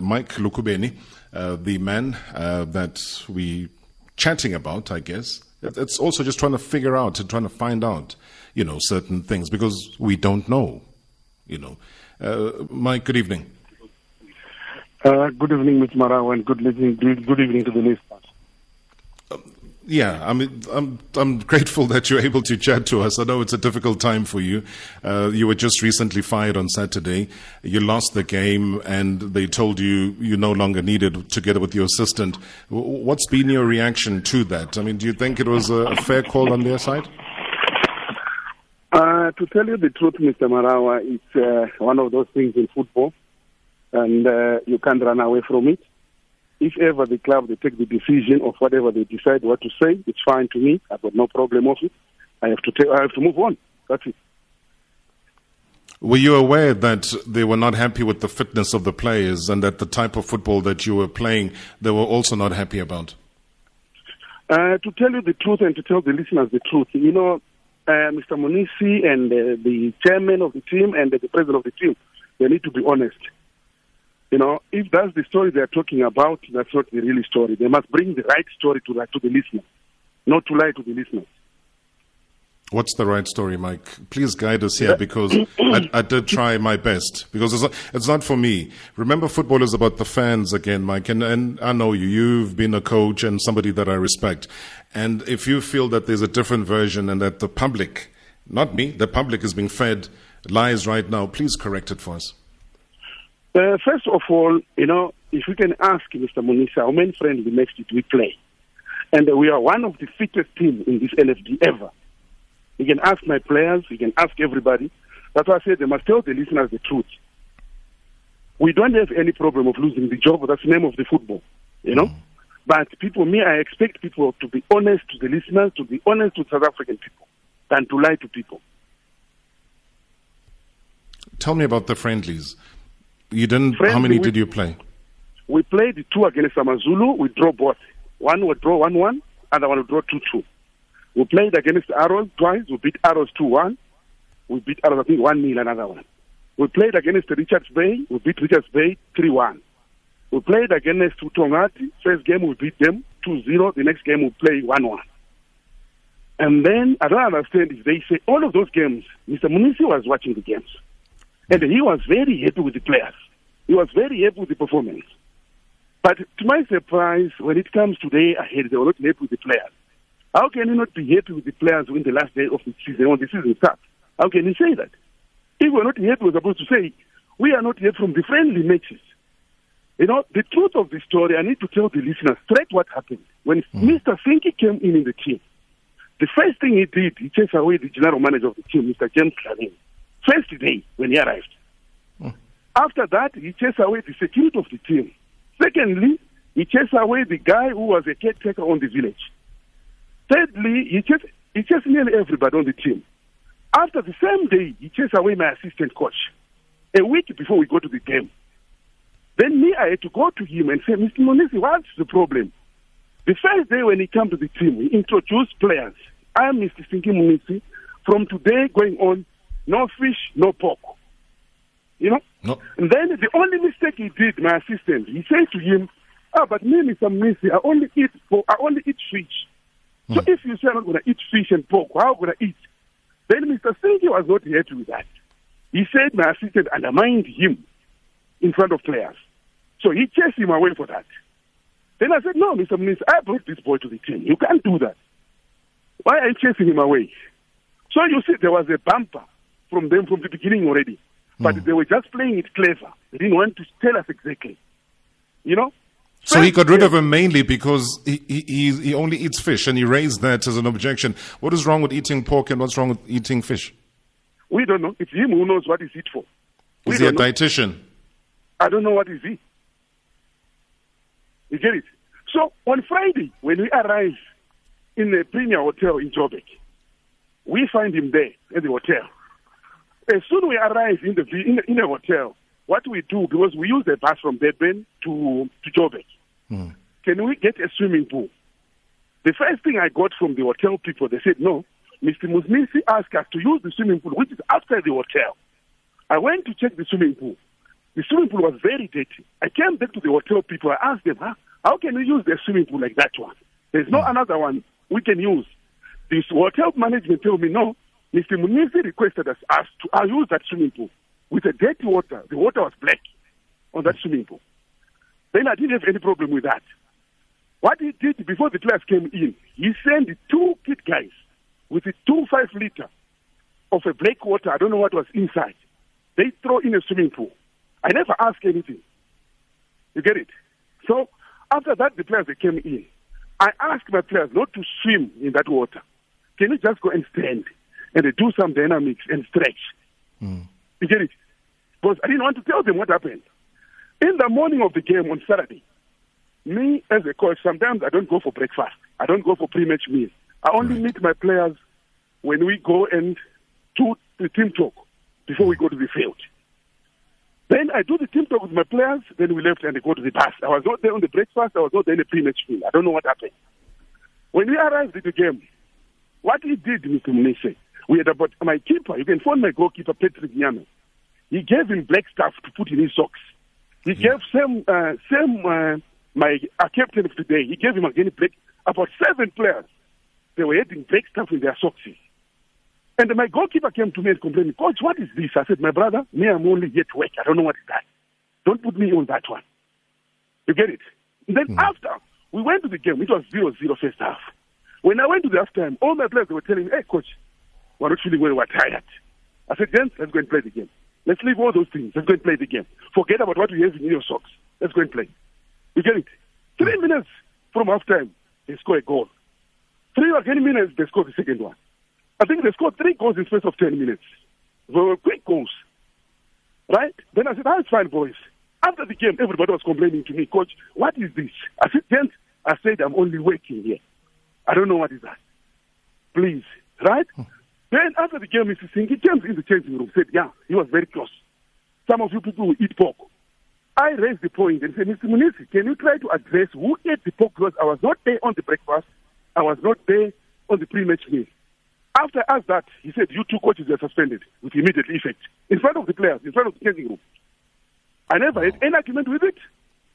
Mike Lukhubeni, uh, the man uh, that we chatting about, I guess. It's also just trying to figure out and trying to find out, you know, certain things because we don't know, you know. Uh, Mike, good evening. Uh, good evening, Mr. Marau, and good evening, good evening to the listeners. Yeah, I mean, I'm I'm grateful that you're able to chat to us. I know it's a difficult time for you. Uh, you were just recently fired on Saturday. You lost the game, and they told you you no longer needed together with your assistant. What's been your reaction to that? I mean, do you think it was a fair call on their side? Uh, to tell you the truth, Mr. Marawa, it's uh, one of those things in football, and uh, you can't run away from it if ever the club they take the decision of whatever they decide what to say, it's fine to me. I've got no problem with it. I have to take, I have to move on. That's it. Were you aware that they were not happy with the fitness of the players and that the type of football that you were playing, they were also not happy about? Uh, to tell you the truth and to tell the listeners the truth, you know, uh, Mr. Mnisi and uh, the chairman of the team and the president of the team, they need to be honest. You know, if that's the story they're talking about, that's not the real story. They must bring the right story to, to the listener, not to lie to the listener. What's the right story, Mike? Please guide us here because I, I, did try my best. Because it's not, it's not, for me. Remember, football is about the fans again, Mike. And, and I know you. You've been a coach and somebody that I respect. And if you feel that there's a different version and that the public, not me, the public is being fed lies right now, please correct it for us. Uh, first of all, you know, if we can ask Mr. Mnisi, how many friendly matches did we play? And uh, we are one of the fittest teams in this NFD ever. You can ask my players, you can ask everybody. That's why I said they must tell the listeners the truth. We don't have any problem of losing the job. That's the name of the football, you know. Mm. But people, me, I expect people to be honest to the listeners, to be honest to South African people, than to lie to people. Tell me about the friendlies. You didn't. Friendly, how many we, did you play? We played two against Amazulu. We draw both. One would draw one one, other one would draw two two. We played against Arrows twice. We beat Arrows two one. We beat Arrows I think one nil another one. We played against Richards Bay. We beat Richards Bay three one. We played against Tongati. First game we beat them 2-0. The next game we play one one. And then I don't understand if they say all of those games. Mr. Mnisi was watching the games. And he was very happy with the players. He was very happy with the performance. But to my surprise, when it comes to today ahead, they were not happy with the players. How can you not be happy with the players when the last day of the season, when the season starts? How can you say that? If we're not happy, we're supposed to say, we are not happy from the friendly matches. You know, the truth of the story, I need to tell the listeners straight what happened. When mm. Mr. Finky came in in the team, the first thing he did, he chased away the general manager of the team, Mr. James Clarin first day when he arrived. Hmm. After that, he chased away the security of the team. Secondly, he chased away the guy who was a caretaker on the village. Thirdly, he chased, he chased nearly everybody on the team. After the same day, he chased away my assistant coach. A week before we go to the game. Then me, I had to go to him and say, Mr. Mnisi, what's the problem? The first day when he came to the team, he introduced players. I am Mr. Sinky Mnisi. From today going on, no fish, no pork. You know? No. And then the only mistake he did, my assistant, he said to him, Ah, but me, Mr. Missy, I only eat pork, I only eat fish. So hmm. if you say I'm not going to eat fish and pork, how am I going to eat? Then Mr. Sinky was not happy with that. He said my assistant undermined him in front of players. So he chased him away for that. Then I said, No, Mr. Minister, I brought this boy to the team. You can't do that. Why are you chasing him away? So you see, there was a bumper from them from the beginning already. But mm. they were just playing it clever. They didn't want to tell us exactly. You know? So he got rid of him mainly because he, he, he only eats fish and he raised that as an objection. What is wrong with eating pork and what's wrong with eating fish? We don't know. It's him who knows what is it for. We is he a know. dietitian? I don't know what is he. You get it? So on Friday, when we arrive in the Premier Hotel in Joburg, we find him there at the hotel. As soon we arrive in the in, in a hotel, what we do because we use the bus from Durban to to Joburg. Mm. Can we get a swimming pool? The first thing I got from the hotel people, they said no. Mr. Musmisi asked us to use the swimming pool, which is outside the hotel. I went to check the swimming pool. The swimming pool was very dirty. I came back to the hotel people. I asked them, how, how can we use the swimming pool like that one? There's no another one we can use. This hotel management told me, no, Mr. Mnisi requested us, us to uh, use that swimming pool with the dirty water. The water was black on that swimming pool. Then I didn't have any problem with that. What he did before the class came in, he sent two kid guys with a two five liter of a black water. I don't know what was inside. They throw in a swimming pool. I never asked anything. You get it? So after that, the players they came in. I asked my players not to swim in that water. Can you just go and stand and they do some dynamics and stretch? Mm. You get it? Because I didn't want to tell them what happened. In the morning of the game on Saturday, me as a coach, sometimes I don't go for breakfast. I don't go for pre-match meals. I only Right. meet my players when we go and do the team talk before we go to the field. Then I do the team talk with my players, then we left and they go to the bus. I was not there on the breakfast, I was not there in the pre-match meal. I don't know what happened. When we arrived at the game, what he did, Mr. Mnisi, we had about my keeper, you can phone my goalkeeper, Patrick Nyame. He gave him black stuff to put in his socks. He gave same, uh, same, uh, my uh, captain of today, he gave him again black, about seven players. They were having black stuff in their socks. And my goalkeeper came to me and complained, Coach, what is this? I said, My brother, me, I'm only here to work. I don't know what is that. Don't put me on that one. You get it? And then after, we went to the game. It was 0 0 first half. When I went to the halftime, all my players were telling me, Hey, coach, we're not feeling well, we're tired. I said, Gents, let's go and play the game. Let's leave all those things. Let's go and play the game. Forget about what we have in your socks. Let's go and play. You get it? Three minutes from halftime, they score a goal. Three ten minutes, they score the second one. I think they scored three goals in the space of 10 minutes. They were quick goals. Right? Then I said, that's fine, boys. After the game, everybody was complaining to me, Coach, what is this? I said, I said, I'm only working here. I don't know what is that. Please. Right? Then after the game, Mr. Singh, he came in the changing room, said, yeah, he was very close. Some of you people will eat pork. I raised the point and said, Mr. Mnisi, can you try to address who ate the pork? Because I was not there on the breakfast. I was not there on the pre-match meal. After I asked that, he said, you two coaches are suspended with immediate effect in front of the players, in front of the changing room. I never had any argument with it.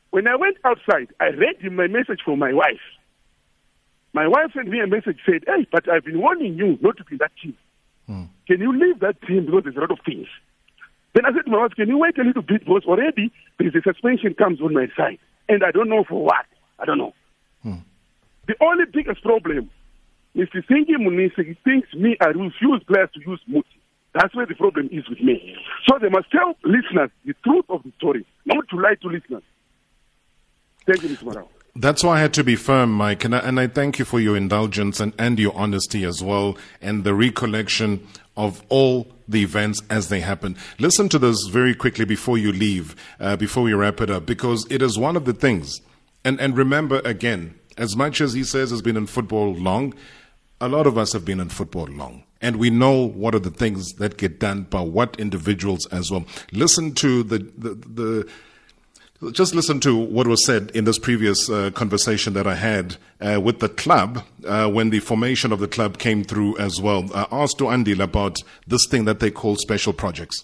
When I went outside, I read him my message from my wife. My wife sent me a message, said, hey, but I've been warning you not to be in that team. Hmm. Can you leave that team because there's a lot of things? Then I said to my wife, can you wait a little bit because already there's a suspension comes on my side. And I don't know for what. I don't know. Hmm. The only biggest problem Mr. Sinky Mnisi he thinks me, I refuse players to use Muti. That's where the problem is with me. So they must tell listeners the truth of the story, not to lie to listeners. Thank you, Mr. Marau. That's why I had to be firm, Mike, and I, and I thank you for your indulgence and, and your honesty as well, and the recollection of all the events as they happen. Listen to this very quickly before you leave, uh, before we wrap it up, because it is one of the things. And, and remember again, as much as he says has been in football long, a lot of us have been in football long. And we know what are the things that get done by what individuals as well. Listen to the, the, the just listen to what was said in this previous uh, conversation that I had uh, with the club uh, when the formation of the club came through as well. I asked to Andil about this thing that they call special projects.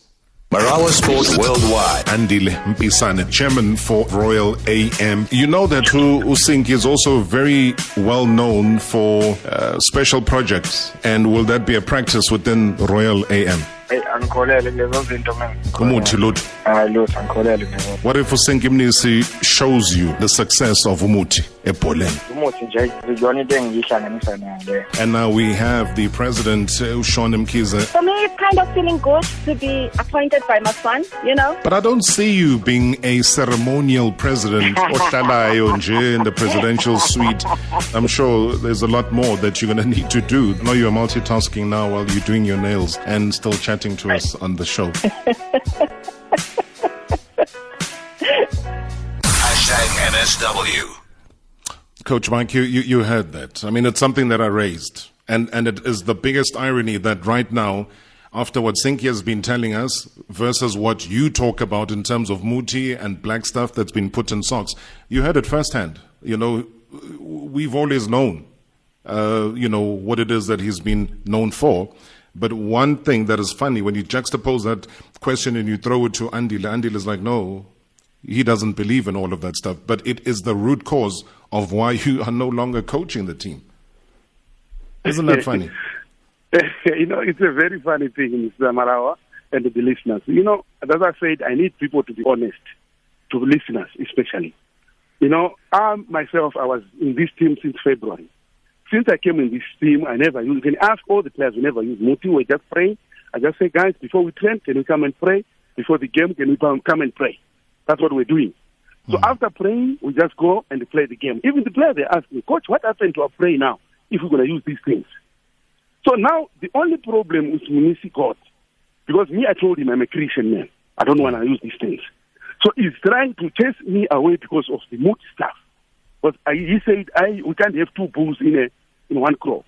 Marawa Sport Worldwide. Andile Mpisane, chairman for Royal AM. You know that Usink is also very well known for uh, special projects. And will that be a practice within Royal AM? Hey, angikholele lezo zinto Umuthi lutho. hayi lutho angikholele lezo What if Usink Mnisi shows you the success of Umuti ebholeni? umuthi nje iyona into engiyihlanganisa nayo And now we have the president, uh, Shauwn Mkhize. For it's kind of feeling good to be appointed by my son, you know. But I don't see you being a ceremonial president ohlalayo nje in the presidential suite. I'm sure there's a lot more that you're going to need to do. I know you're multitasking now while you're doing your nails and still chatting to us on the show. Hashtag MSW. Coach Mike, you, you, you heard that. I mean, it's something that I raised. And, and it is the biggest irony that right now, after what Sinky has been telling us versus what you talk about in terms of Muti and black stuff that's been put in socks, you heard it firsthand. You know, we've always known, uh, you know, what it is that he's been known for. But one thing that is funny when you juxtapose that question and you throw it to Andile, Andile is like, no, he doesn't believe in all of that stuff. But it is the root cause of why you are no longer coaching the team. Isn't that funny? you know, it's a very funny thing, Mr. Marawa and the listeners. You know, as I said, I need people to be honest, to listeners especially. You know, I myself, I was in this team since February. Since I came in this team, I never used, you can ask all the players, we never use Muti, we just pray. I just say, guys, before we train, can we come and pray? Before the game, can we come and pray? That's what we're doing. So hmm. after praying, we just go and play the game. Even the players, they ask me, Coach, what happened to our pray now if we're going to use these things? So now the only problem is Mnisi got, because me, I told him I'm a Christian man. I don't want to use these things. So he's trying to chase me away because of the mood stuff. But I, he said, I, we can't have two bulls in a in one crow.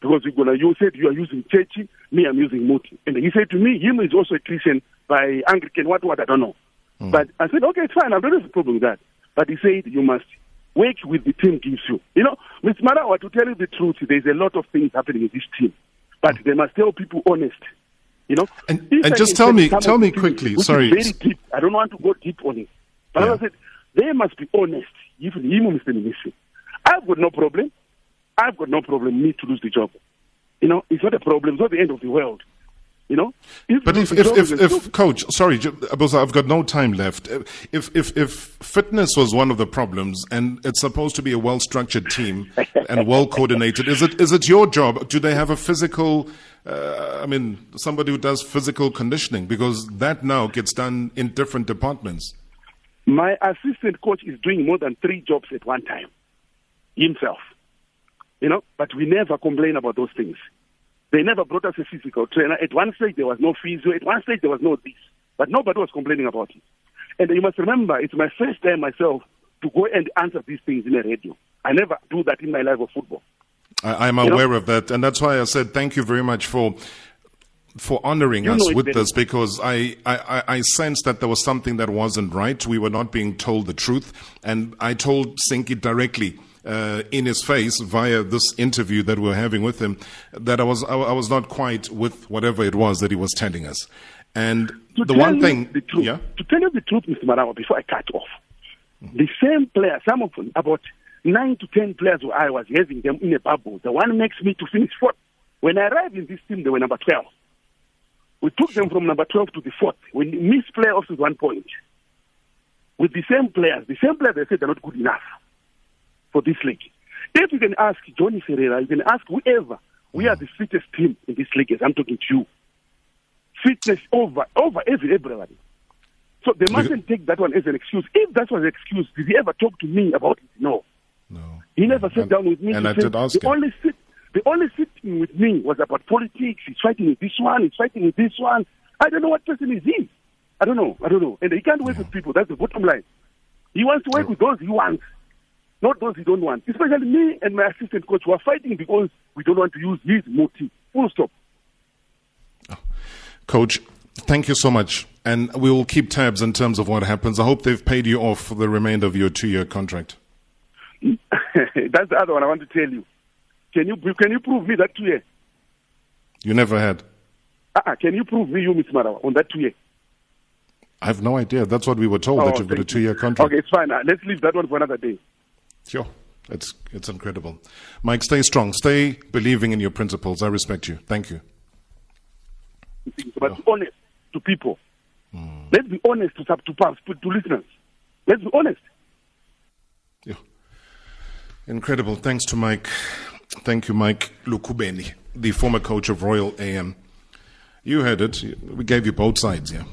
Because you're gonna you said you are using churchy, me I'm using Muti. And he said to me, him is also a Christian by Anglican, what what I don't know. Hmm. But I said, Okay, it's fine, I don't have a problem with that. But he said you must work with the team gives you. You know, Mr. Marawa, to tell you the truth, there's a lot of things happening in this team. But they must tell people honest. You know, And- and just tell me- tell me quickly, sorry. Very deep. I don't want to go deep on it. But Yeah. I said, they must be honest. Even him, Mr. Minister. I've got no problem. I've got no problem me to lose the job. You know, it's not a problem. It's not the end of the world. You know, But if, if, if, if coach, sorry, I've got no time left. If, if, if fitness was one of the problems and it's supposed to be a well structured team and well coordinated, is it, is it your job? Do they have a physical, uh, I mean, somebody who does physical conditioning? Because that now gets done in different departments. My assistant coach is doing more than three jobs at one time himself. You know, but we never complain about those things. They never brought us a physical trainer. At one stage, there was no physio. At one stage, there was no this. But nobody was complaining about it. And you must remember, it's my first time myself to go and answer these things in a radio. I never do that in my life of football. I, I'm know- aware of that, and that's why I said thank you very much for for honoring You us with this because I, I, I- sensed that there was something that wasn't right. We were not being told the truth, and I told Sinky directly. Uh, in his face via this interview that we're having with him, that I was I, I was not quite with whatever it was that he was telling us, and To the one thing, the truth, yeah, to tell you the truth, Mr. Marawa, before I cut off, the same player, some of them, about nine to ten players who I was having them in a bubble. The one makes me to finish fourth. When I arrived in this team, they were number twelve. We took them from number twelve to the fourth. We missed playoffs with one point. With the same players, the same players, they said they're not good enough for this league. If you can ask Johnny Ferreira, you can ask whoever, we are the fittest team in this league as I'm talking to you fitness over over every everybody. So they mustn't take that one as an excuse. If that was an excuse, did he ever talk to me about it? No. no, He never sat And- down with me. and I say, did ask the him. only sit the only sitting with me was about politics. He's fighting with this one, he's fighting with this one. I don't know what person is he. I don't know. I don't know. And he can't work with people. That's the bottom line. He wants to work with those he wants, not those he don't want. Especially me and my assistant coach who are fighting because we don't want to use his motive. Full stop. Coach, thank you so much. And we will keep tabs in terms of what happens. I hope they've paid you off for the remainder of your two year contract. That's the other one I want to tell you. Can you can you prove me that two year? You never had. Uh-uh, can you prove me you, Miss Marawa, on that two year? I have no idea. That's what we were told, that you've got a Oh, two year contract. Okay, it's fine. Uh, let's leave that one for another day. Sure. It's, it's incredible. Mike, stay strong. Stay believing in your principles. I respect you. Thank you. But be honest to people. Let's be honest to, to, to listeners. Let's be honest. Yeah. Incredible. Thanks to Mike. Thank you, Mike Lukhubeni, the former coach of Royal AM. You heard it. We gave you both sides, yeah.